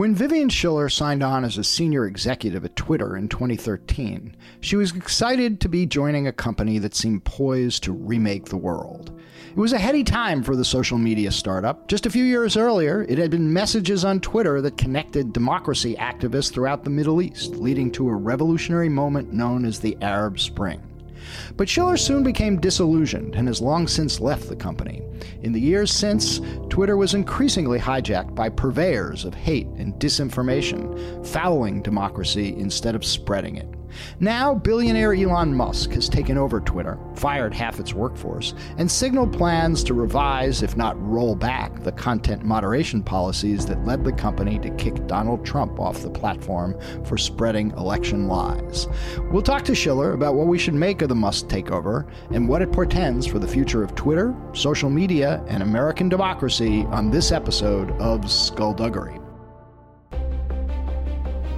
When Vivian Schiller signed on as a senior executive at Twitter in 2013, she was excited to be joining a company that seemed poised to remake the world. It was a heady time for the social media startup. Just a few years earlier, it had been messages on Twitter that connected democracy activists throughout the Middle East, leading to a revolutionary moment known as the Arab Spring. But Schiller soon became disillusioned and has long since left the company. In the years since, Twitter was increasingly hijacked by purveyors of hate and disinformation, fouling democracy instead of spreading it. Now, billionaire Elon Musk has taken over Twitter, fired half its workforce, and signaled plans to revise, if not roll back, the content moderation policies that led the company to kick Donald Trump off the platform for spreading election lies. We'll talk to Schiller about what we should make of the Musk takeover and what it portends for the future of Twitter, social media, and American democracy on this episode of Skullduggery.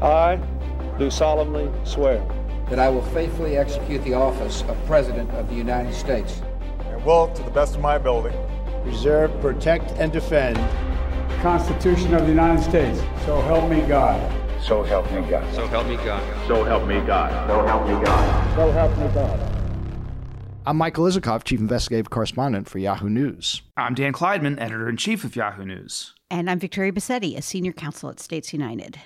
I do solemnly swear that I will faithfully execute the office of President of the United States and will, to the best of my ability, preserve, protect, and defend the Constitution of the United States. So help me God. So help me God. So help me God. So help me God. So help me God. So help me God. I'm Michael Isikoff, Chief Investigative Correspondent for Yahoo News. I'm Dan Klaidman, Editor in Chief of Yahoo News. And I'm Victoria Bassetti, a Senior Counsel at States United.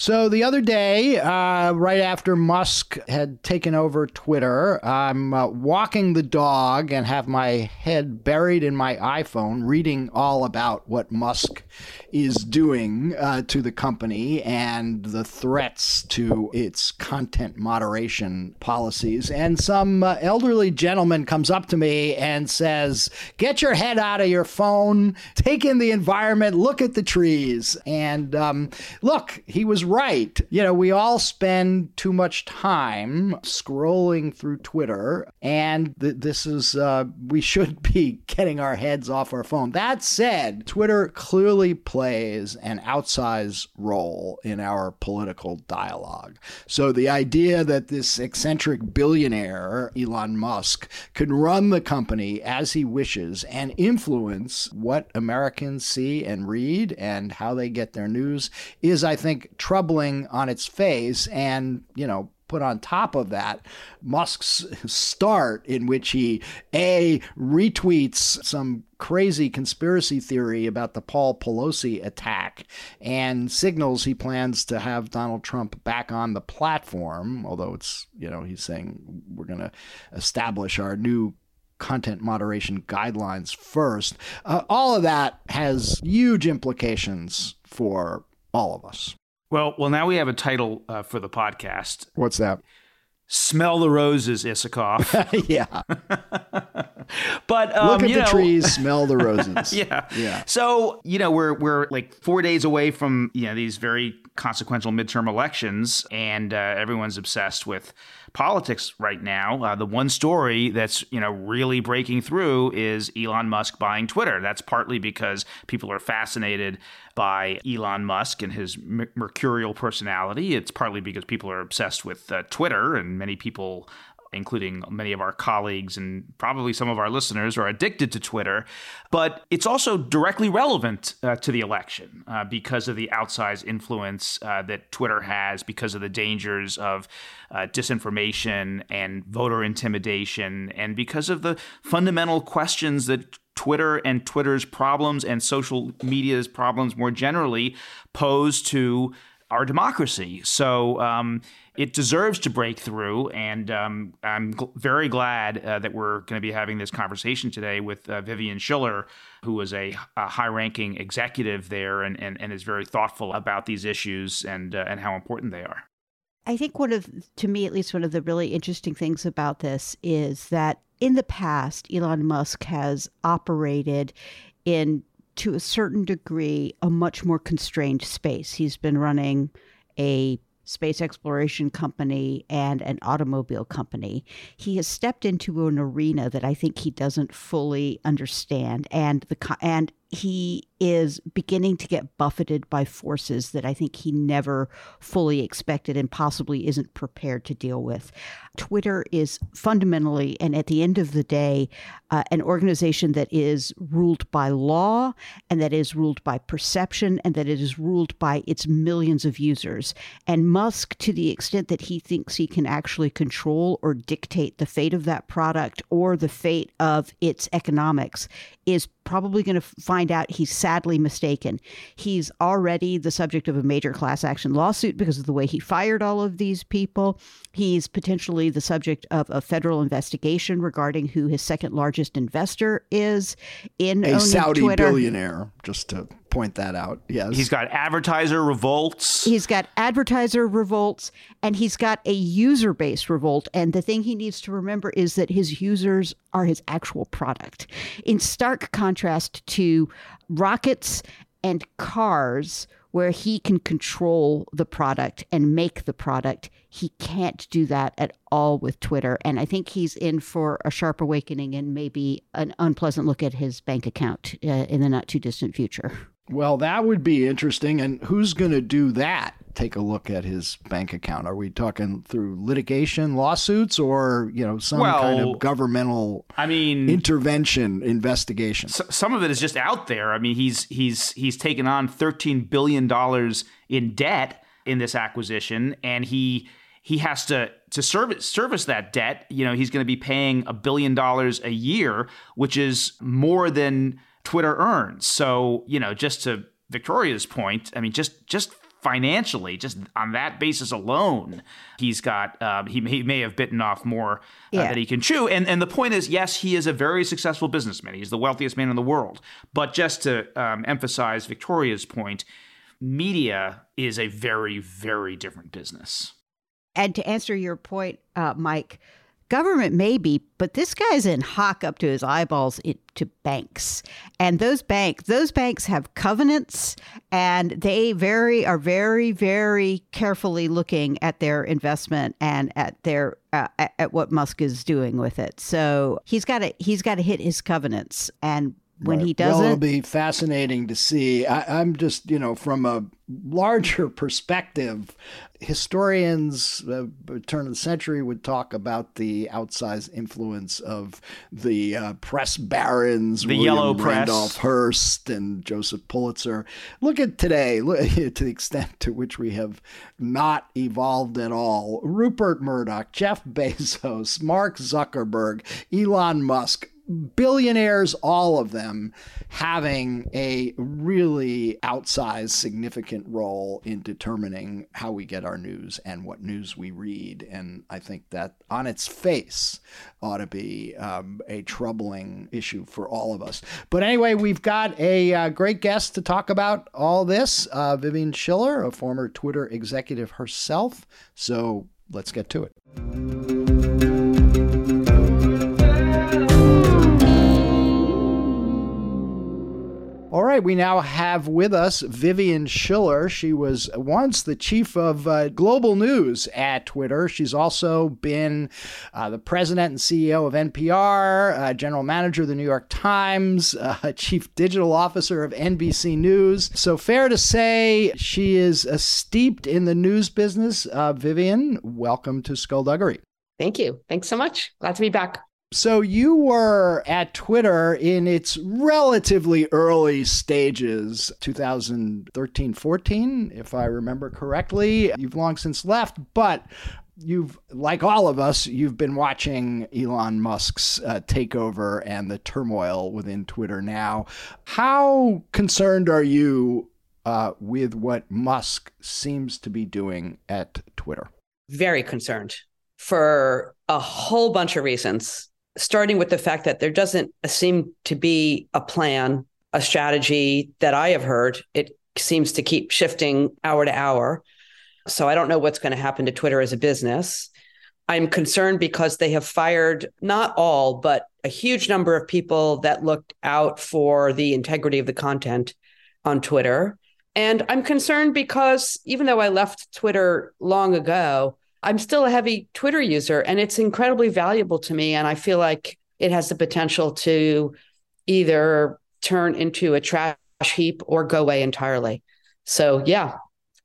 So the other day, uh, right after Musk had taken over Twitter, I'm uh, walking the dog and have my head buried in my iPhone, reading all about what Musk is doing uh, to the company and the threats to its content moderation policies. And some uh, elderly gentleman comes up to me and says, "Get your head out of your phone, take in the environment, look at the trees." And um, look, he was right. You know, we all spend too much time scrolling through Twitter, and th- this is, uh, we should be getting our heads off our phone. That said, Twitter clearly plays an outsized role in our political dialogue. So the idea that this eccentric billionaire, Elon Musk, can run the company as he wishes and influence what Americans see and read and how they get their news is, I think, troubling on its face and, you know, put on top of that Musk's start, in which he A, retweets some crazy conspiracy theory about the Paul Pelosi attack and signals he plans to have Donald Trump back on the platform, although it's, you know, he's saying we're going to establish our new content moderation guidelines first. Uh, all of that has huge implications for all of us. Well, well, now we have a title uh, for the podcast. What's that? Smell the roses, Isikoff. yeah. but um, look at the know, trees, smell the roses. yeah. Yeah. So you know we're we're like four days away from you know these very consequential midterm elections, and uh, everyone's obsessed with politics right now. Uh, the one story that's you know really breaking through is Elon Musk buying Twitter. That's partly because people are fascinated by Elon Musk and his mercurial personality. It's partly because people are obsessed with uh, Twitter, and many people including many of our colleagues and probably some of our listeners, are addicted to Twitter. But it's also directly relevant uh, to the election uh, because of the outsized influence uh, that Twitter has, because of the dangers of uh, disinformation and voter intimidation, and because of the fundamental questions that Twitter and Twitter's problems and social media's problems more generally pose to our democracy. So um, it deserves to break through, and um, I'm gl- very glad uh, that we're going to be having this conversation today with uh, Vivian Schiller, who is a, a high-ranking executive there and, and, and is very thoughtful about these issues and uh, and how important they are. I think one of, to me at least, one of the really interesting things about this is that in the past, Elon Musk has operated in to a certain degree, a much more constrained space. He's been running a space exploration company and an automobile company. He has stepped into an arena that I think he doesn't fully understand, and the and he is beginning to get buffeted by forces that I think he never fully expected and possibly isn't prepared to deal with. Twitter is fundamentally, and at the end of the day, uh, an organization that is ruled by law and that is ruled by perception and that it is ruled by its millions of users. And Musk, to the extent that he thinks he can actually control or dictate the fate of that product or the fate of its economics, is probably going to find out he's sadly mistaken. He's already the subject of a major class action lawsuit because of the way he fired all of these people. He's potentially the subject of a federal investigation regarding who his second largest investor is in a Saudi Twitter. billionaire, just to point that out. Yes. He's got advertiser revolts. He's got advertiser revolts and he's got a user base revolt. And the thing he needs to remember is that his users are his actual product. In stark contrast to rockets and cars, where he can control the product and make the product, he can't do that at all with Twitter. And I think he's in for a sharp awakening and maybe an unpleasant look at his bank account uh, in the not too distant future. Well, that would be interesting. And who's going to do that? Take a look at his bank account. Are we talking through litigation, lawsuits, or you know some Well, kind of governmental I mean, intervention investigation? s- some of it is just out there. I mean, he's he's he's taken on 13 billion dollars in debt in this acquisition and he he has to to service service that debt, you know, he's going to be paying a billion dollars a year, which is more than Twitter earns. So, you know, just to Victoria's point, I mean, just just financially, just on that basis alone, he's got um, he, he may have bitten off more uh, Yeah. that he can chew. And and the point is, yes, he is a very successful businessman. He's the wealthiest man in the world. But just to um, emphasize Victoria's point, media is a very very different business. And to answer your point, uh, Mike, government maybe, but this guy's in hock up to his eyeballs into banks, and those bank those banks have covenants, and they very are very very carefully looking at their investment and at their uh, at, at what Musk is doing with it. So he's got to he's got to hit his covenants, and when he Right. Well, it'll be fascinating to see. I, I'm just, you know, from a larger perspective, historians, uh, turn of the century, would talk about the outsized influence of the uh, press barons, The William yellow press. Randolph Hearst and Joseph Pulitzer. Look at today, look, to the extent to which we have not evolved at all. Rupert Murdoch, Jeff Bezos, Mark Zuckerberg, Elon Musk billionaires, all of them having a really outsized, significant role in determining how we get our news and what news we read. And I think that on its face ought to be um, a troubling issue for all of us. But anyway, we've got a uh, great guest to talk about all this uh, Vivian Schiller, a former Twitter executive herself. So let's get to it. All right, we now have with us Vivian Schiller. She was once the chief of uh, global news at Twitter. She's also been uh, the president and CEO of NPR, uh, general manager of the New York Times, uh, chief digital officer of NBC News. So, fair to say, she is steeped in the news business. Uh, Vivian, welcome to Skullduggery. Thank you. Thanks so much. Glad to be back. So you were at Twitter in its relatively early stages, 2013, 14, if I remember correctly. You've long since left, but you've, like all of us, you've been watching Elon Musk's uh, takeover and the turmoil within Twitter now. How concerned are you uh, with what Musk seems to be doing at Twitter? Very concerned for a whole bunch of reasons, starting with the fact that there doesn't seem to be a plan, a strategy that I have heard. It seems to keep shifting hour to hour. So I don't know what's going to happen to Twitter as a business. I'm concerned because they have fired not all, but a huge number of people that looked out for the integrity of the content on Twitter. And I'm concerned because even though I left Twitter long ago, I'm still a heavy Twitter user and it's incredibly valuable to me. And I feel like it has the potential to either turn into a trash heap or go away entirely. So, yeah,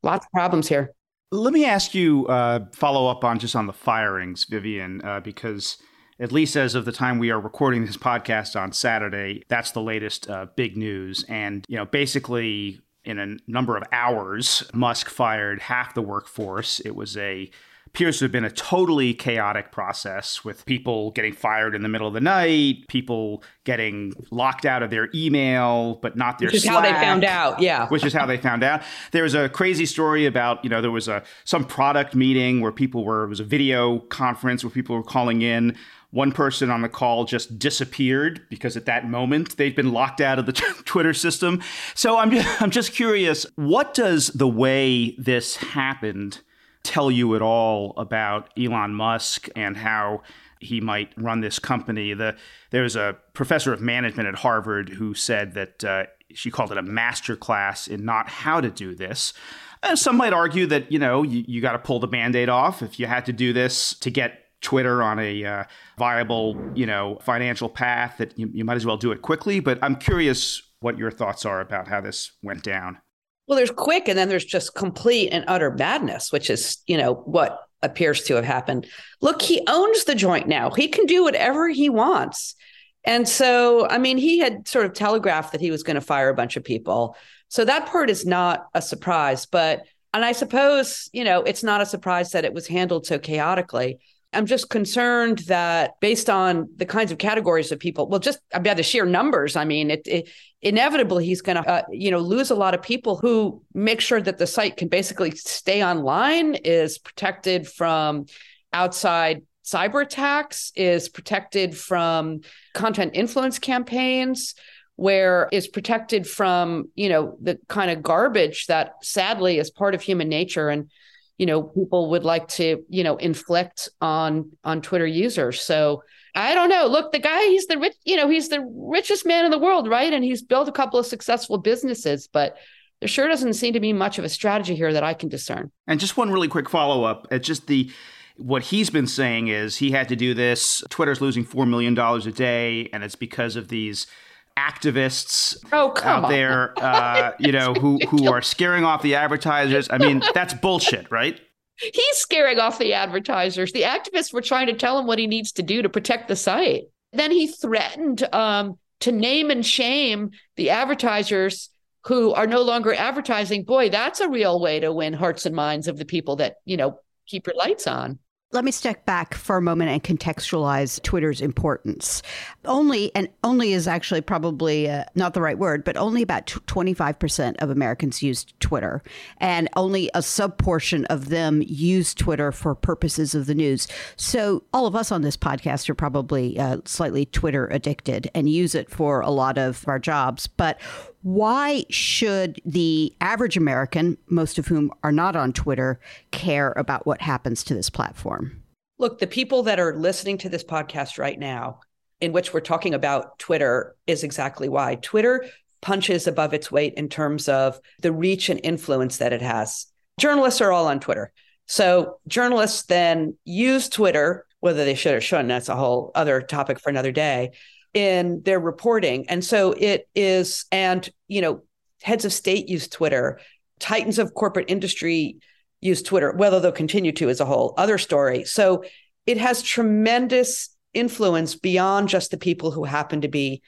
lots of problems here. Let me ask you, uh, follow up on just on the firings, Vivian, uh, because at least as of the time we are recording this podcast on Saturday, that's the latest uh, big news. And, you know, basically in a number of hours, Musk fired half the workforce. It was a appears to have been a totally chaotic process with people getting fired in the middle of the night, people getting locked out of their email, but not their Which is Slack, how they found out. Yeah. Which is how they found out. There was a crazy story about, you know, there was a some product meeting where people were it was a video conference where people were calling in one person on the call just disappeared because at that moment they'd been locked out of the Twitter system. So I'm just, I'm just curious, what does the way this happened tell you at all about Elon Musk and how he might run this company? The there's a professor of management at Harvard who said that uh, she called it a master class in not how to do this. And some might argue that you know you, you got to pull the band-aid off if you had to do this to get Twitter on a uh, viable, you know, financial path that you, you might as well do it quickly. But I'm curious what your thoughts are about how this went down. Well, there's quick, and then there's just complete and utter madness, which is, you know, what appears to have happened. Look, he owns the joint now. He can do whatever he wants. And so, I mean, he had sort of telegraphed that he was going to fire a bunch of people. So that part is not a surprise. But, and I suppose, you know, it's not a surprise that it was handled so chaotically. I'm just concerned that based on the kinds of categories of people, well, just about the sheer numbers, I mean, it, it inevitably he's going to, uh, you know, lose a lot of people who make sure that the site can basically stay online, is protected from outside cyber attacks, is protected from content influence campaigns where is protected from you know the kind of garbage that sadly is part of human nature. And you know people would like to you know inflict on on twitter users. So i don't know. Look the guy he's the rich you know he's the richest man in the world right? And he's built a couple of successful businesses but there sure doesn't seem to be much of a strategy here that i can discern. And just one really quick follow-up. It's just the what he's been saying is he had to do this. Twitter's losing $4 million a day and it's because of these activists oh, out there, uh, you know, who who are scaring off the advertisers. I mean, that's bullshit, right? He's scaring off the advertisers. The activists were trying to tell him what he needs to do to protect the site. Then he threatened um, to name and shame the advertisers who are no longer advertising. Boy, that's a real way to win hearts and minds of the people that you know keep your lights on. Let me step back for a moment and contextualize Twitter's importance. Only, and only is actually probably uh, not the right word, but only about 25% of Americans use Twitter, and only a subportion of them use Twitter for purposes of the news. So, all of us on this podcast are probably uh, slightly Twitter addicted and use it for a lot of our jobs. But why should the average American, most of whom are not on Twitter, care about what happens to this platform? Look, the people that are listening to this podcast right now, in which we're talking about Twitter, is exactly why. Twitter punches above its weight in terms of the reach and influence that it has. Journalists are all on Twitter. So journalists then use Twitter, whether they should or shouldn't, that's a whole other topic for another day, in their reporting. And so it is, and, you know, heads of state use Twitter, titans of corporate industry use Twitter, whether they'll continue to is a whole other story. So it has tremendous influence beyond just the people who happen to be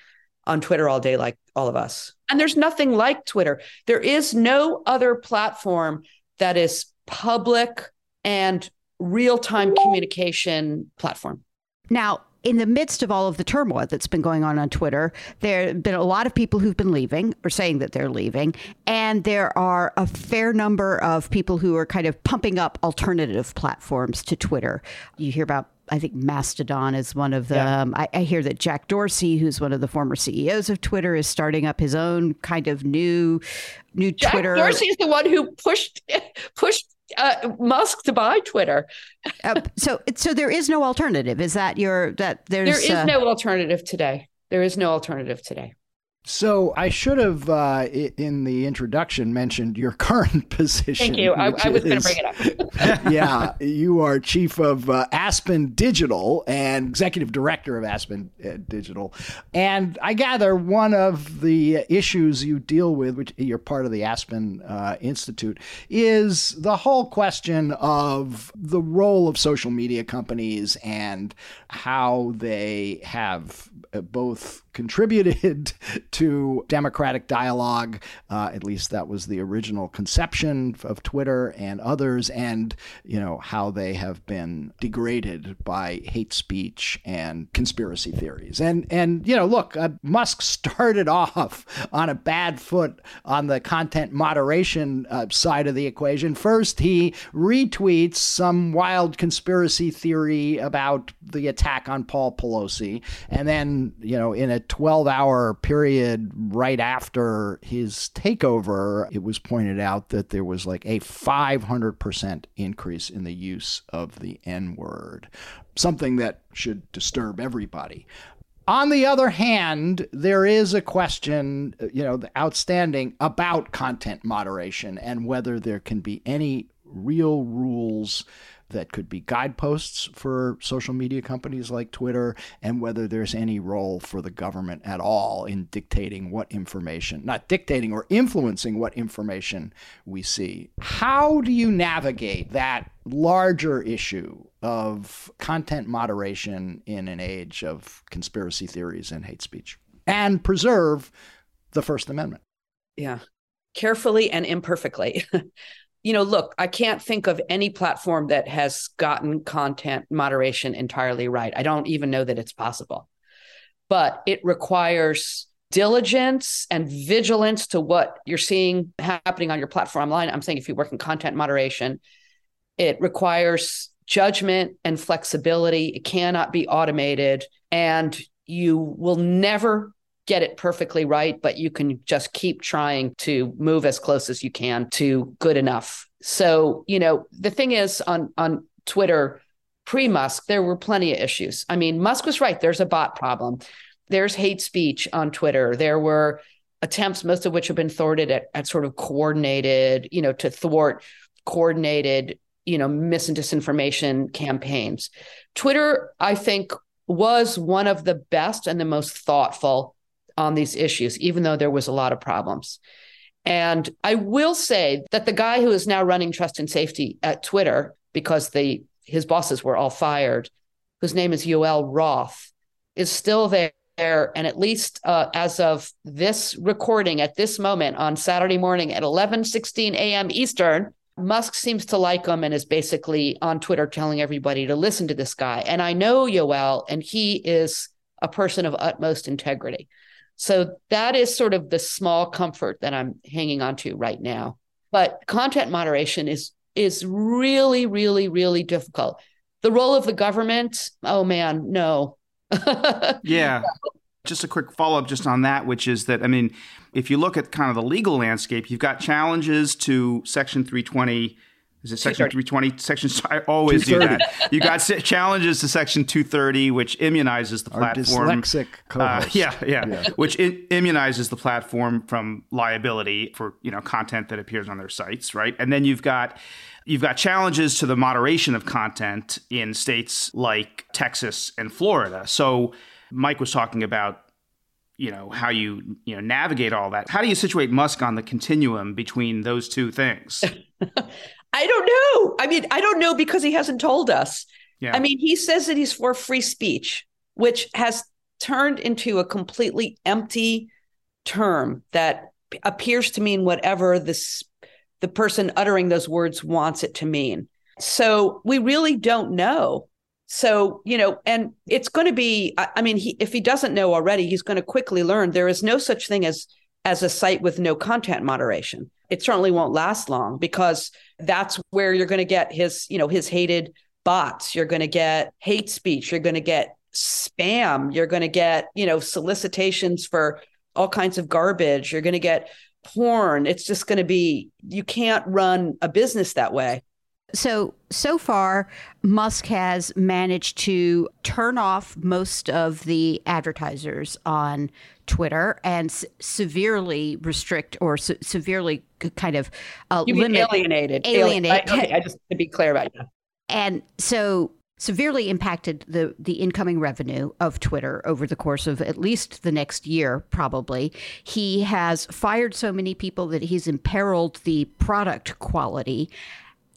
on Twitter all day, like all of us. And there's nothing like Twitter. There is no other platform that is public and real time communication platform. Now, in the midst of all of the turmoil that's been going on on Twitter, there have been a lot of people who've been leaving or saying that they're leaving. And there are a fair number of people who are kind of pumping up alternative platforms to Twitter. You hear about I think Mastodon is one of them. Yeah. I, I, hear that Jack Dorsey, who's one of the former CEOs of Twitter, is starting up his own kind of new, new Jack Twitter. Dorsey is the one who pushed pushed uh, Musk to buy Twitter. uh, so, so there is no alternative. Is that your that there's there is uh, no alternative today. There is no alternative today. So I should have, uh, in the introduction, mentioned your current position. Thank you. I, I was going to bring it up. yeah, you are chief of uh, Aspen Digital and executive director of Aspen uh, Digital, and I gather one of the issues you deal with, which you're part of the Aspen uh, Institute, is the whole question of the role of social media companies and how they have both contributed to democratic dialogue. Uh, at least that was the original conception of Twitter and others, and you know how they have been degraded by hate speech and conspiracy theories. And and you know, look, uh, Musk started off on a bad foot on the content moderation uh, side of the equation. First, he retweets some wild conspiracy theory about the attack on Paul Pelosi, and then you know, in a 12 hour period right after his takeover, it was pointed out that there was like a 500% increase in the use of the N word, something that should disturb everybody. On the other hand, there is a question, you know, outstanding about content moderation and whether there can be any real rules that could be guideposts for social media companies like Twitter, and whether there's any role for the government at all in dictating what information, not dictating or influencing what information we see. How do you navigate that larger issue of content moderation in an age of conspiracy theories and hate speech and preserve the First Amendment? Yeah, carefully and imperfectly. you know, look, I can't think of any platform that has gotten content moderation entirely right. I don't even know that it's possible. But it requires diligence and vigilance to what you're seeing happening on your platform online. I'm saying if you work in content moderation, it requires judgment and flexibility. It cannot be automated. And you will never get it perfectly right, but you can just keep trying to move as close as you can to good enough. So, you know, the thing is on on Twitter pre-Musk, there were plenty of issues. I mean, Musk was right, there's a bot problem. There's hate speech on Twitter. There were attempts, most of which have been thwarted at, at sort of coordinated, you know, to thwart coordinated, you know, mis and disinformation campaigns. Twitter, I think, was one of the best and the most thoughtful on these issues, even though there was a lot of problems. And I will say that the guy who is now running trust and safety at Twitter, because the his bosses were all fired, whose name is Yoel Roth, is still there. And at least uh, as of this recording at this moment on Saturday morning at 11:16 a.m. Eastern, Musk seems to like him and is basically on Twitter telling everybody to listen to this guy. And I know Yoel, and he is a person of utmost integrity. So that is sort of the small comfort that I'm hanging on to right now. But content moderation is is really, really, really difficult. The role of the government, oh man, no. yeah. Just a quick follow up just on that, which is that, I mean, if you look at kind of the legal landscape, you've got challenges to Section 320 is it section 320? Section, I always do that. You got challenges to section 230, which immunizes the platform. Our dyslexic uh, yeah, yeah, yeah, which immunizes the platform from liability for you know content that appears on their sites, right? And then you've got you've got challenges to the moderation of content in states like Texas and Florida. So Mike was talking about you know how you you know navigate all that how do you situate musk on the continuum between those two things I don't know. I mean, I don't know because he hasn't told us. Yeah. I mean, he says that he's for free speech, which has turned into a completely empty term that appears to mean whatever this the person uttering those words wants it to mean. So we really don't know. So, you know, and it's going to be I, I mean, he, if he doesn't know already, he's going to quickly learn there is no such thing as as a site with no content moderation it certainly won't last long because that's where you're going to get his, you know, his hated bots. You're going to get hate speech. You're going to get spam. You're going to get, you know, solicitations for all kinds of garbage. You're going to get porn. It's just going to be, you can't run a business that way. So, so far, Musk has managed to turn off most of the advertisers on Twitter and s- severely restrict or se- severely kind of uh, you mean limit alienated. alienate. okay, I just to be clear about you. and so severely impacted the the incoming revenue of Twitter over the course of at least the next year probably he has fired so many people that he's imperiled the product quality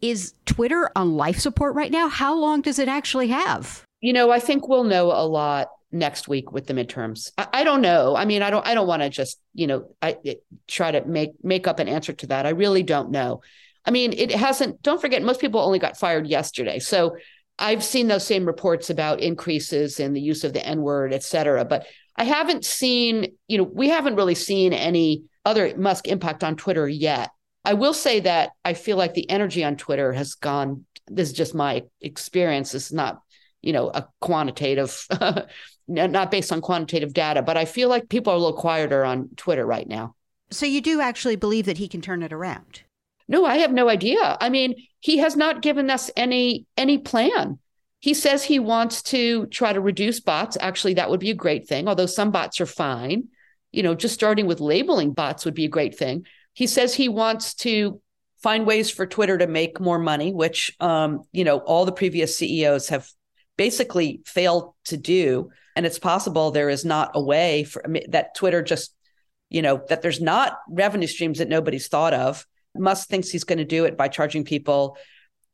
is Twitter on life support right now how long does it actually have You know, I think we'll know a lot next week with the midterms. I, I don't know. I mean, I don't. I don't want to just you know, I it, try to make make up an answer to that. I really don't know. I mean, it hasn't. Don't forget, most people only got fired yesterday. So I've seen those same reports about increases in the use of the N word, et cetera. But I haven't seen. You know, we haven't really seen any other Musk impact on Twitter yet. I will say that I feel like the energy on Twitter has gone. This is just my experience. It's not you know a quantitative not based on quantitative data but i feel like people are a little quieter on twitter right now. So you do actually believe that he can turn it around? No i have no idea. I mean he has not given us any any plan. He says he wants to try to reduce bots. Actually that would be a great thing although some bots are fine. You know just starting with labeling bots would be a great thing. He says he wants to find ways for twitter to make more money which um, you know all the previous ceos have basically failed to do and it's possible there is not a way for I mean, that twitter just you know that there's not revenue streams that nobody's thought of. Musk thinks he's going to do it by charging people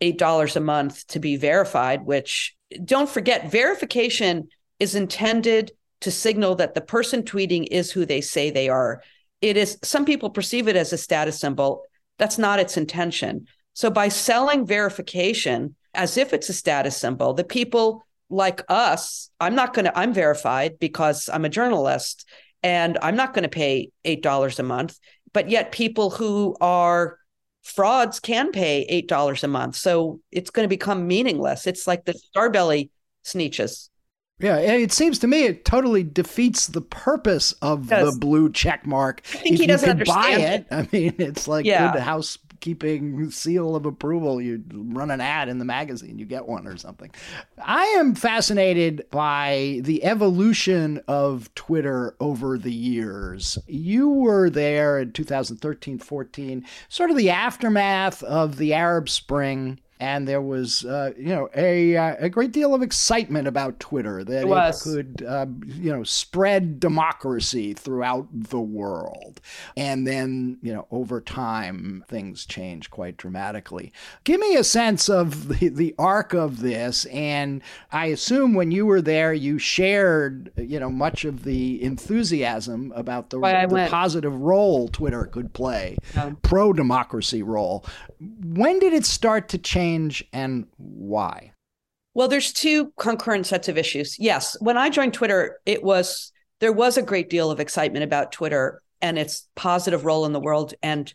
eight dollars a month to be verified which don't forget verification is intended to signal that the person tweeting is who they say they are. It is some people perceive it as a status symbol. That's not its intention. So by selling verification as if it's a status symbol. The people like us, I'm not going to, I'm verified because I'm a journalist and I'm not going to pay $8 a month. But yet people who are frauds can pay $8 a month. So it's going to become meaningless. It's like the Starbelly Sneetches. Yeah, it seems to me it totally defeats the purpose of the blue check mark. I think if he doesn't could buy understand it. I mean, it's like Yeah. good housekeeping seal of approval. You run an ad in the magazine, you get one or something. I am fascinated by the evolution of Twitter over the years. You were there in 2013 14, sort of the aftermath of the Arab Spring. And there was, uh, you know, a uh, a great deal of excitement about Twitter that It was. could, uh, you know, spread democracy throughout the world. And then, you know, over time, things change quite dramatically. Give me a sense of the, the arc of this. And I assume when you were there, you shared, you know, much of the enthusiasm about the, the positive role Twitter could play, pro democracy role. When did it start to change and why? Well, there's two concurrent sets of issues. Yes, when I joined Twitter, it was there was a great deal of excitement about Twitter and its positive role in the world and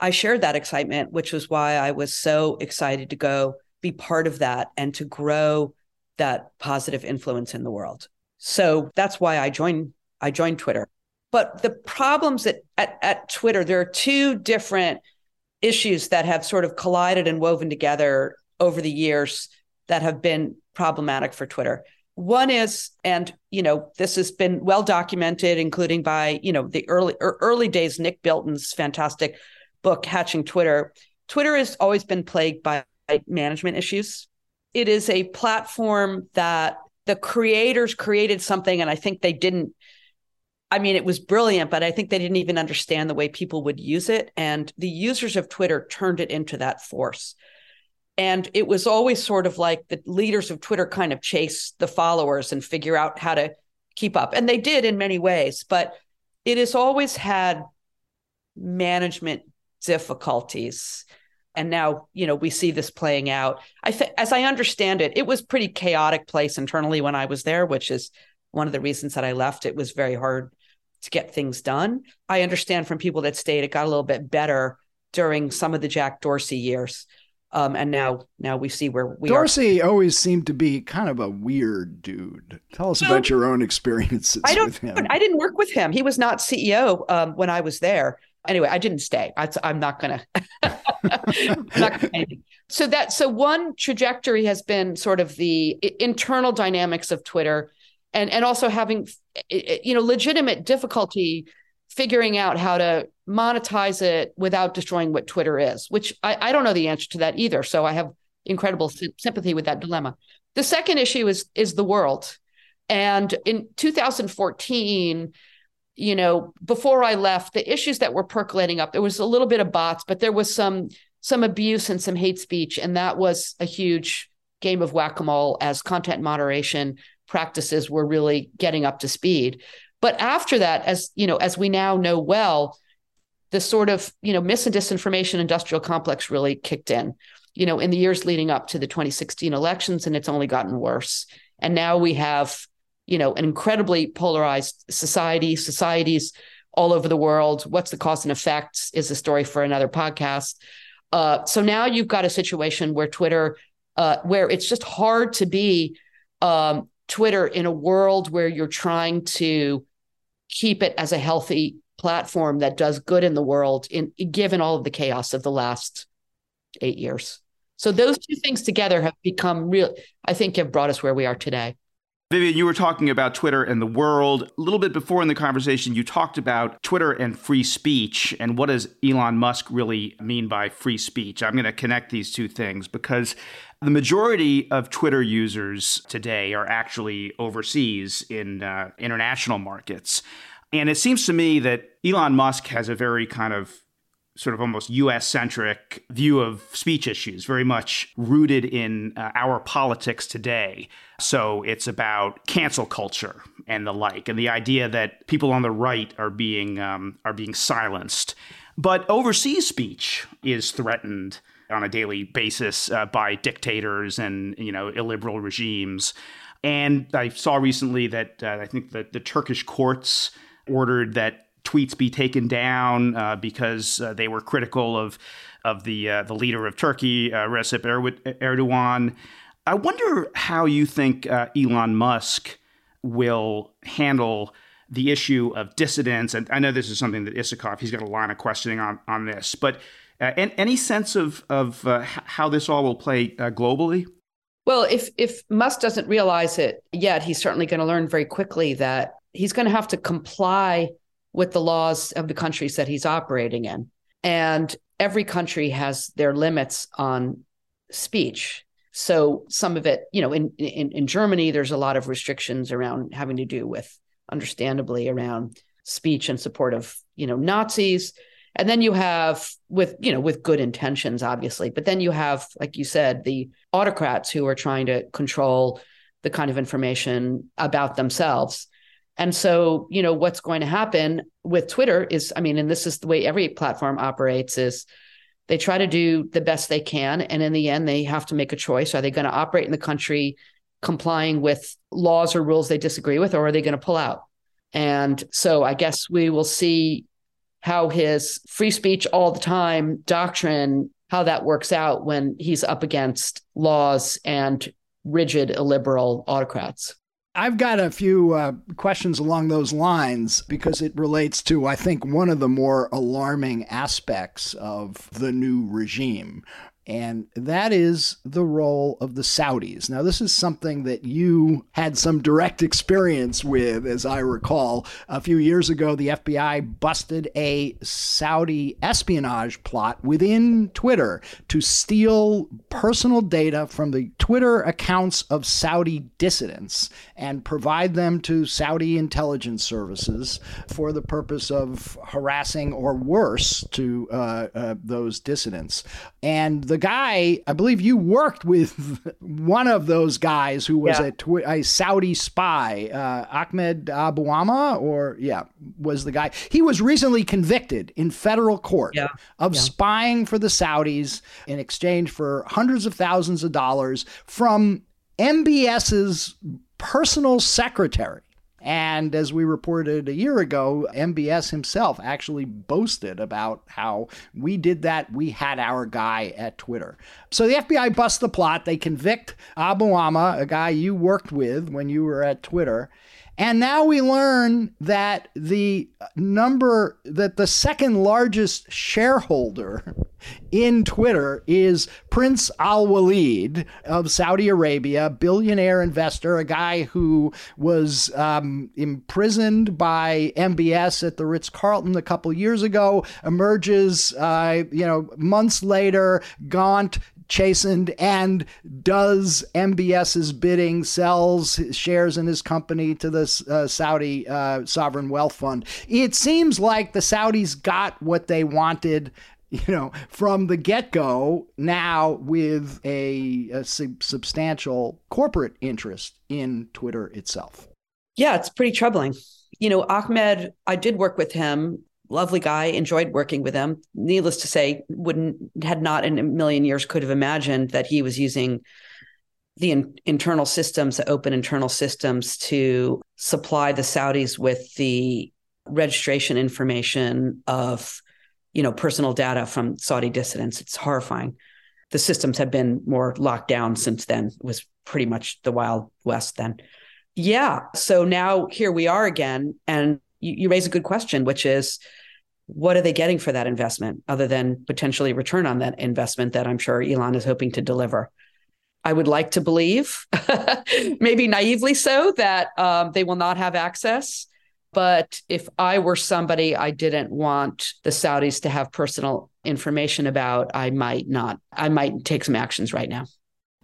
I shared that excitement, which was why I was so excited to go be part of that and to grow that positive influence in the world. So that's why I joined I joined Twitter. But the problems at, at, at Twitter, there are two different issues that have sort of collided and woven together over the years that have been problematic for Twitter. One is, and you know, this has been well documented, including by you know the early er, early days. Nick Bilton's fantastic book, Hatching Twitter. Twitter has always been plagued by management issues. It is a platform that the creators created something, and I think they didn't. I mean, it was brilliant, but I think they didn't even understand the way people would use it. And the users of Twitter turned it into that force. And it was always sort of like the leaders of Twitter kind of chase the followers and figure out how to keep up. And they did in many ways, but it has always had management difficulties. And now, you know, we see this playing out. I think, as I understand it, it was pretty chaotic place internally when I was there, which is one of the reasons that I left. It was very hard to get things done. I understand from people that stayed, it got a little bit better during some of the Jack Dorsey years. Um, and now, now we see where we are. Dorsey always seemed to be kind of a weird dude. Tell us about your own experiences I don't. with him. I didn't work with him. He was not CEO um, when I was there. Anyway, I didn't stay. I, I'm not gonna. Not gonna. So that so one trajectory has been sort of the internal dynamics of Twitter, and and also having you know legitimate difficulty figuring out how to monetize it without destroying what Twitter is, which I, I don't know the answer to that either. So I have incredible sympathy with that dilemma. The second issue is is the world. And in 2014, you know, before I left, the issues that were percolating up, there was a little bit of bots, but there was some some abuse and some hate speech, and that was a huge game of whack-a-mole as content moderation practices were really getting up to speed. But after that, as you know, as we now know well, the sort of you know mis and disinformation industrial complex really kicked in. You know, in the years leading up to the 2016 elections, and it's only gotten worse. And now we have you know an incredibly polarized society, societies all over the world. What's the cause and effects is a story for another podcast. Uh, so now you've got a situation where Twitter, uh, where it's just hard to be um, Twitter in a world where you're trying to keep it as a healthy platform that does good in the world in given all of the chaos of the last eight years. So those two things together have become real, I think have brought us where we are today. Vivian, you were talking about Twitter and the world. A little bit before in the conversation, you talked about Twitter and free speech. And what does Elon Musk really mean by free speech? I'm going to connect these two things because the majority of Twitter users today are actually overseas in uh, international markets. And it seems to me that Elon Musk has a very kind of sort of almost US centric view of speech issues, very much rooted in uh, our politics today. So it's about cancel culture and the like, and the idea that people on the right are being um, are being silenced. But overseas speech is threatened on a daily basis uh, by dictators and you know illiberal regimes. And I saw recently that uh, I think that the Turkish courts ordered that tweets be taken down uh, because uh, they were critical of of the uh, the leader of Turkey, uh, Recep Erdogan. I wonder how you think uh, Elon Musk will handle the issue of dissidents. And I know this is something that Isikoff he's got a line of questioning on on this, but uh, any sense of of how this all will play globally? Well, if if Musk doesn't realize it yet, he's certainly going to learn very quickly that he's going to have to comply with the laws of the countries that he's operating in. And every country has their limits on speech. So some of it, you know, in, in, in Germany, there's a lot of restrictions around having to do with, understandably, around speech in support of, you know, Nazis. And then you have with, you know, with good intentions, obviously, but then you have, like you said, the autocrats who are trying to control the kind of information about themselves. And so, you know, what's going to happen with Twitter is, I mean, and this is the way every platform operates is they try to do the best they can. And in the end, they have to make a choice. Are they going to operate in the country complying with laws or rules they disagree with, or are they going to pull out? And so I guess we will see how his free speech all the time doctrine, how that works out when he's up against laws and rigid illiberal autocrats. I've got a few uh, questions along those lines because it relates to, I think, one of the more alarming aspects of the new regime, and that is the role of the Saudis. Now, this is something that you had some direct experience with, as I recall. A few years ago, the FBI busted a Saudi espionage plot within Twitter to steal personal data from the Twitter accounts of Saudi dissidents and provide them to Saudi intelligence services for the purpose of harassing or worse to uh, uh, those dissidents. And the guy, I believe you worked with one of those guys who was yeah. a, a, Saudi spy, uh, Ahmed Abouammo, or yeah, was the guy. He was recently convicted in federal court yeah. of yeah. spying for the Saudis in exchange for hundreds of thousands of dollars from MBS's personal secretary. And as we reported a year ago, MBS himself actually boasted about how we did that. We had our guy at Twitter. So the FBI busts the plot. They convict Abu Abouammo, a guy you worked with when you were at Twitter. And now we learn that the number, that the second largest shareholder in Twitter is Prince Al Walid of Saudi Arabia, billionaire investor, a guy who was um, imprisoned by MBS at the Ritz Carlton a couple years ago, emerges, uh, you know, months later, gaunt, chastened and does MBS's bidding, sells shares in his company to the uh, Saudi uh, sovereign wealth fund. It seems like the Saudis got what they wanted. You know, from the get go, now with a, a sub- substantial corporate interest in Twitter itself. Yeah, it's pretty troubling. You know, Ahmed, I did work with him lovely guy, enjoyed working with him. Needless to say, wouldn't had not in a million years could have imagined that he was using the in, internal systems, the open internal systems, to supply the Saudis with the registration information of, you know, personal data from Saudi dissidents. It's horrifying. The systems have been more locked down since then. It was pretty much the Wild West then. Yeah. So now here we are again, and you, you raise a good question, which is what are they getting for that investment other than potentially return on that investment that I'm sure Elon is hoping to deliver? I would like to believe, maybe naively so, that um, they will not have access. But if I were somebody I didn't want the Saudis to have personal information about, I might not. I might take some actions right now.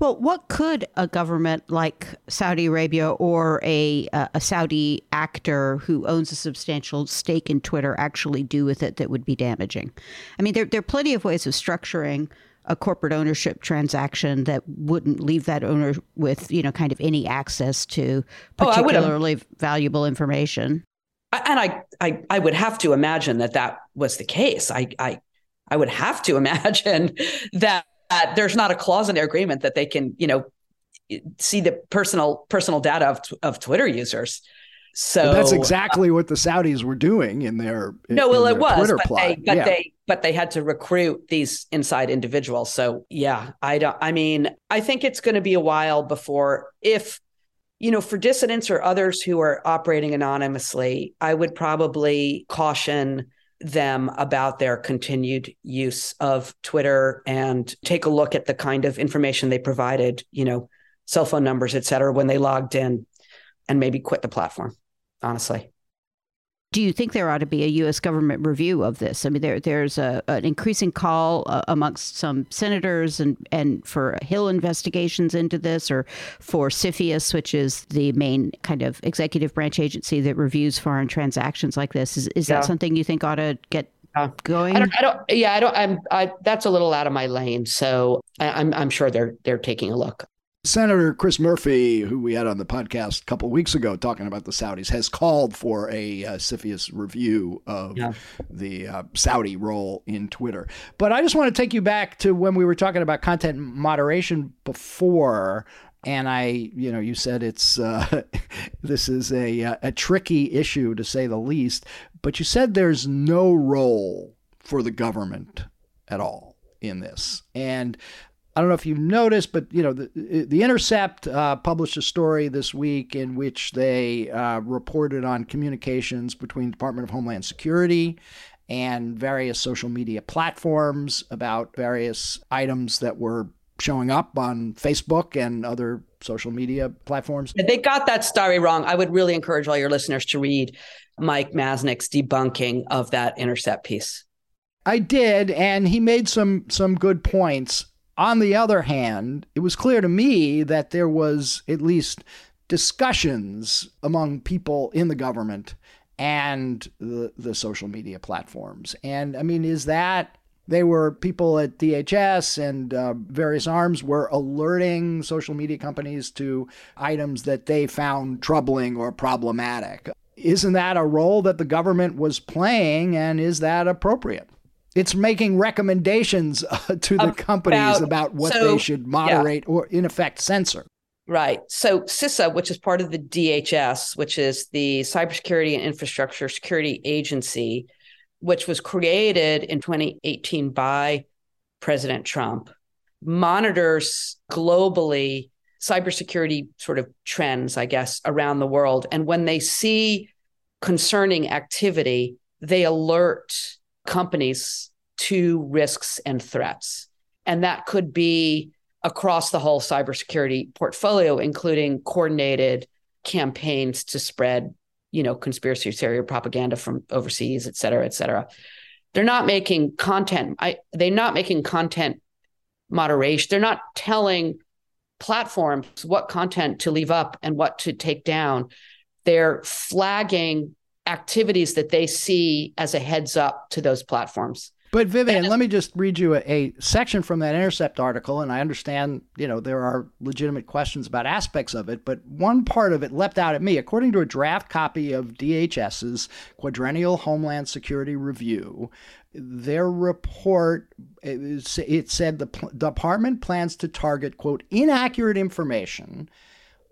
Well, what could a government like Saudi Arabia or a a Saudi actor who owns a substantial stake in Twitter actually do with it that would be damaging? I mean, there there are plenty of ways of structuring a corporate ownership transaction that wouldn't leave that owner with you know kind of any access to oh, particularly oh, valuable information. And I, I I would have to imagine that that was the case. I I I would have to imagine that uh, there's not a clause in their agreement that they can, you know, see the personal personal data of, of Twitter users. So that's exactly what the Saudis were doing in their no, well, it was, Twitter but plot. they but yeah. they but they had to recruit these inside individuals. So yeah, I don't. I mean, I think it's going to be a while before if you know for dissidents or others who are operating anonymously, I would probably caution them about their continued use of Twitter and take a look at the kind of information they provided, you know, cell phone numbers, et cetera, when they logged in and maybe quit the platform, honestly. Do you think there ought to be a U.S. government review of this? I mean, there, there's a, an increasing call uh, amongst some senators and, and for Hill investigations into this, or for CFIUS, which is the main kind of executive branch agency that reviews foreign transactions like this. Is, is yeah. that something you think ought to get going? I don't, I don't, yeah, I don't. I'm. I, that's a little out of my lane. So I, I'm. I'm sure they're they're taking a look. Senator Chris Murphy, who we had on the podcast a couple weeks ago talking about the Saudis, has called for a uh, CFIUS review of yeah. the uh, Saudi role in Twitter. But I just want to take you back to when we were talking about content moderation before. And I, you know, you said it's uh, this is a uh, a tricky issue to say the least. But you said there's no role for the government at all in this, and I don't know if you noticed, but you know the the Intercept uh, published a story this week in which they uh, reported on communications between Department of Homeland Security and various social media platforms about various items that were showing up on Facebook and other social media platforms. They got that story wrong. I would really encourage all your listeners to read Mike Masnick's debunking of that Intercept piece. I did, and he made some some good points. On the other hand, it was clear to me that there was at least discussions among people in the government and the, the social media platforms. And I mean, is that they were people at DHS and uh, various arms were alerting social media companies to items that they found troubling or problematic. Isn't that a role that the government was playing, and is that appropriate? It's making recommendations uh, to the about, companies about what so, they should moderate yeah. or in effect censor right so cisa which is part of the dhs which is the cybersecurity and infrastructure security agency which was created in 2018 by president trump monitors globally cybersecurity sort of trends, I guess, around the world. And when they see concerning activity, they alert companies to risks and threats. And that could be across the whole cybersecurity portfolio, including coordinated campaigns to spread, you know, conspiracy theory or propaganda from overseas, et cetera, et cetera. They're not making content. I, they're not making content moderation. They're not telling platforms what content to leave up and what to take down. They're flagging activities that they see as a heads up to those platforms. But Vivian, let me just read you a, a, section from that Intercept article, and I understand, you know, there are legitimate questions about aspects of it, but one part of it leapt out at me. According to a draft copy of DHS's Quadrennial Homeland Security Review, their report it said the department plans to target quote inaccurate information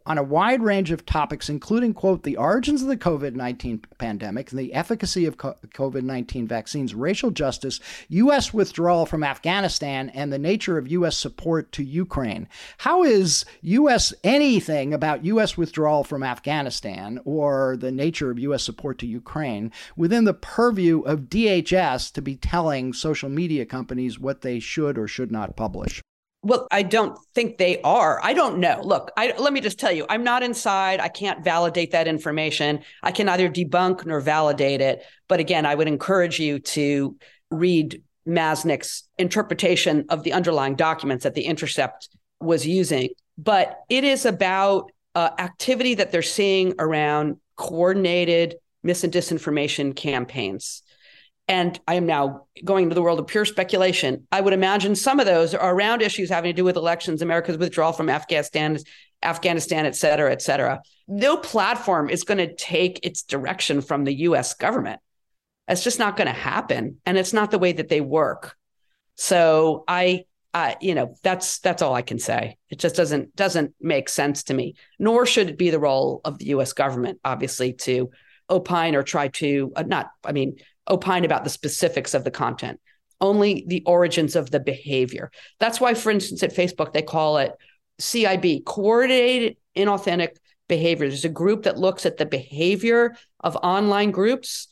on a wide range of topics, including, quote, the origins of the COVID 19 pandemic and the efficacy of COVID 19 vaccines, racial justice, U.S. withdrawal from Afghanistan, and the nature of U.S. support to Ukraine. How is U.S. anything about U.S. withdrawal from Afghanistan or the nature of U.S. support to Ukraine within the purview of DHS to be telling social media companies what they should or should not publish? Well, I don't think they are. I don't know. Look, I, let me just tell you, I'm not inside. I can't validate that information. I can neither debunk nor validate it. But again, I would encourage you to read Masnick's interpretation of the underlying documents that the Intercept was using. But it is about uh, activity that they're seeing around coordinated mis and disinformation campaigns and I am now going into the world of pure speculation. I would imagine some of those are around issues having to do with elections, America's withdrawal from Afghanistan, Afghanistan, et cetera, et cetera. No platform is going to take its direction from the U.S. government. It's just not going to happen, and it's not the way that they work. So I, you know, that's that's all I can say. It just doesn't doesn't make sense to me. Nor should it be the role of the U.S. government, obviously, to opine or try to uh, not. I mean opine about the specifics of the content, only the origins of the behavior. That's why, for instance, at Facebook, they call it CIB, coordinated inauthentic behavior. There's a group that looks at the behavior of online groups,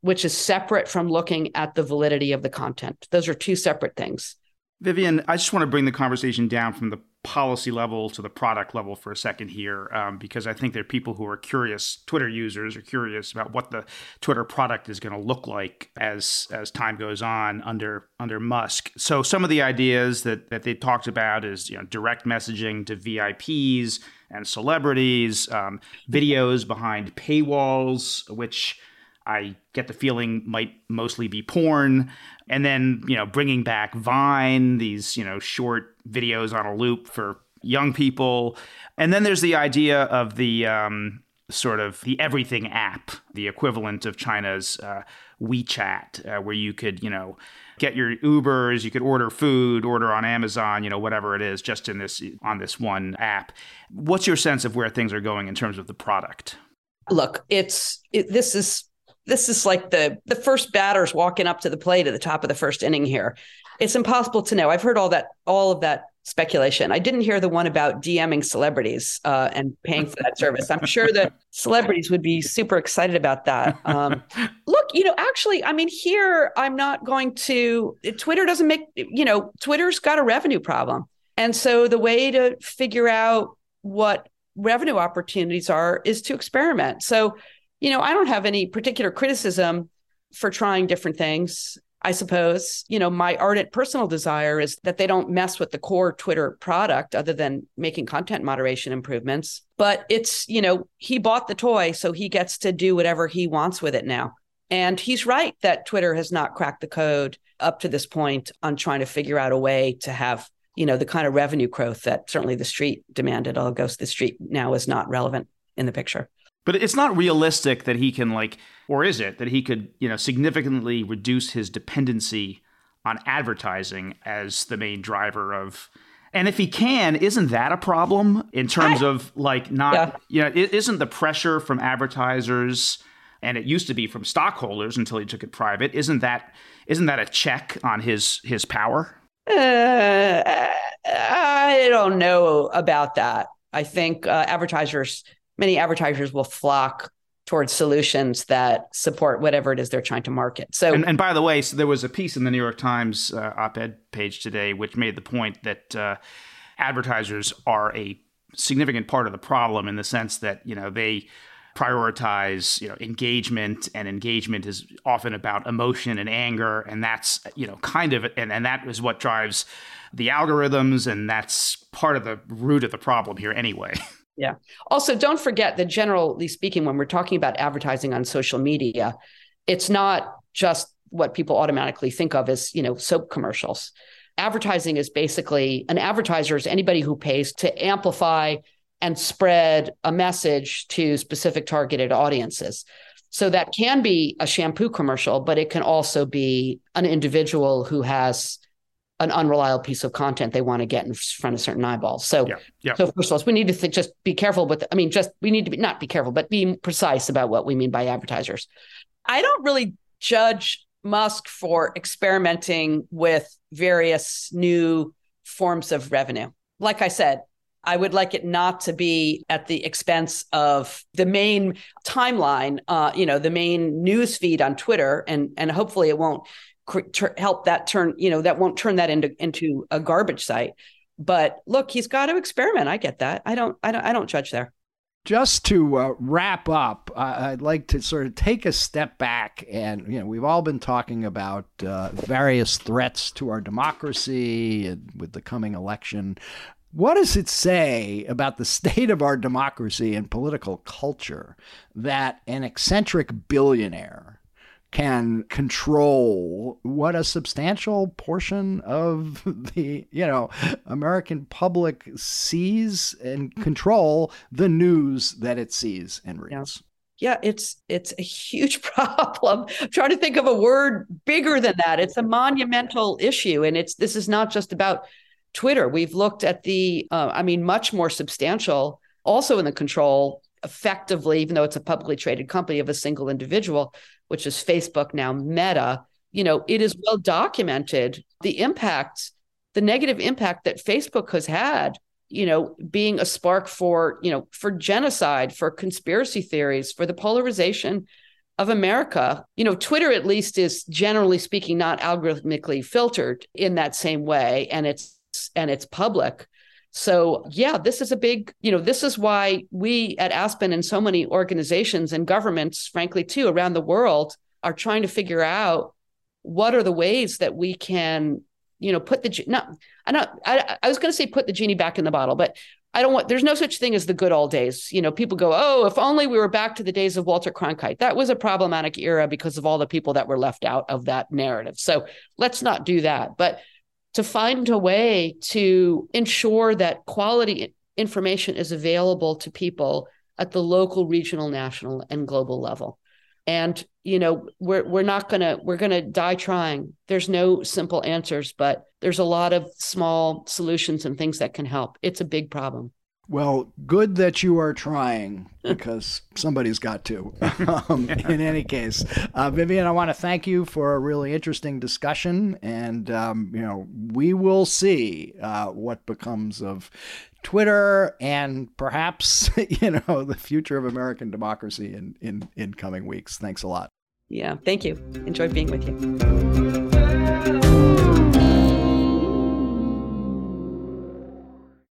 which is separate from looking at the validity of the content. Those are two separate things. Vivian, I just want to bring the conversation down from the policy level to the product level for a second here, um, because I think there are people who are curious. Twitter users are curious about what the Twitter product is going to look like as as time goes on under under Musk. So some of the ideas that that they talked about is you know direct messaging to VIPs and celebrities, um, videos behind paywalls, which I get the feeling might mostly be porn. And then, you know, bringing back Vine, these, you know, short videos on a loop for young people. And then there's the idea of the um, sort of the everything app, the equivalent of China's uh, WeChat, uh, where you could, you know, get your Ubers, you could order food, order on Amazon, you know, whatever it is, just in this on this one app. What's your sense of where things are going in terms of the product? Look, it's it, this is this is like the the first batters walking up to the plate at the top of the first inning here. It's impossible to know. I've heard all that all of that speculation. I didn't hear the one about DMing celebrities uh, and paying for that service. I'm sure that celebrities would be super excited about that. Um, look, you know, actually, I mean, here I'm not going to. Twitter doesn't make you know, Twitter's got a revenue problem, and so the way to figure out what revenue opportunities are is to experiment. So you know, I don't have any particular criticism for trying different things. I suppose, you know, my ardent personal desire is that they don't mess with the core Twitter product other than making content moderation improvements. But it's, you know, he bought the toy, so he gets to do whatever he wants with it now. And he's right that Twitter has not cracked the code up to this point on trying to figure out a way to have, you know, the kind of revenue growth that certainly the street demanded, although the street now is not relevant in the picture. But it's not realistic that he can like, or is it that he could, you know, significantly reduce his dependency on advertising as the main driver of. And if he can, isn't that a problem in terms I, of like not, yeah. you know, isn't the pressure from advertisers and it used to be from stockholders until he took it private, isn't that isn't that a check on his his power? Uh, I don't know about that. I think uh, advertisers, many advertisers will flock towards solutions that support whatever it is they're trying to market. So, and, and by the way, so there was a piece in the New York Times uh, op-ed page today which made the point that uh, advertisers are a significant part of the problem in the sense that you know they prioritize you know engagement and engagement is often about emotion and anger and that's you know kind of and, and that is what drives the algorithms and that's part of the root of the problem here anyway Yeah. Also, don't forget that generally speaking, when we're talking about advertising on social media, it's not just what people automatically think of as, you know, soap commercials. Advertising is basically an advertiser is anybody who pays to amplify and spread a message to specific targeted audiences. So that can be a shampoo commercial, but it can also be an individual who has an unreliable piece of content they want to get in front of certain eyeballs. So, yeah, yeah. so first of all, we need to th- just be careful with. I mean, just we need to be not be careful, but be precise about what we mean by advertisers. I don't really judge Musk for experimenting with various new forms of revenue. Like I said, I would like it not to be at the expense of the main timeline, uh, you know, the main news feed on Twitter, and and hopefully it won't help that turn you know that won't turn that into into a garbage site. But look he's got to experiment. I get that. I don't i don't i don't judge there. Just to uh, wrap up, uh, I'd like to sort of take a step back, and you know, we've all been talking about uh, various threats to our democracy with the coming election. What does it say about the state of our democracy and political culture that an eccentric billionaire can control what a substantial portion of the you know American public sees and control the news that it sees and reads. Yeah. yeah it's it's a huge problem. I'm trying to think of a word bigger than that. It's a monumental issue, and it's this is not just about Twitter. We've looked at the, uh, I mean, much more substantial, also in the control effectively, even though it's a publicly traded company of a single individual, which is Facebook now Meta, you know, it is well documented the impact, the negative impact that Facebook has had, you know, being a spark for, you know, for genocide, for conspiracy theories, for the polarization of America. You know, Twitter at least is generally speaking not algorithmically filtered in that same way and it's and it's public. So, yeah, this is a big, you know, this is why we at Aspen and so many organizations and governments, frankly, too, around the world are trying to figure out what are the ways that we can, you know, put the, not, I not, I, I was going to say put the genie back in the bottle, but I don't want, there's no such thing as the good old days. You know, people go, oh, if only we were back to the days of Walter Cronkite. That was a problematic era because of all the people that were left out of that narrative. So let's not do that. But to find a way to ensure that quality information is available to people at the local, regional, national, and global level. And you know, we're we're not gonna we're gonna die trying. There's no simple answers, but there's a lot of small solutions and things that can help. It's a big problem. Well, good that you are trying because somebody's got to. Um, in any case, uh, Vivian, I want to thank you for a really interesting discussion, and um, you know we will see uh, what becomes of Twitter and perhaps you know the future of American democracy in in in coming weeks. Thanks a lot. Yeah, thank you. Enjoyed being with you.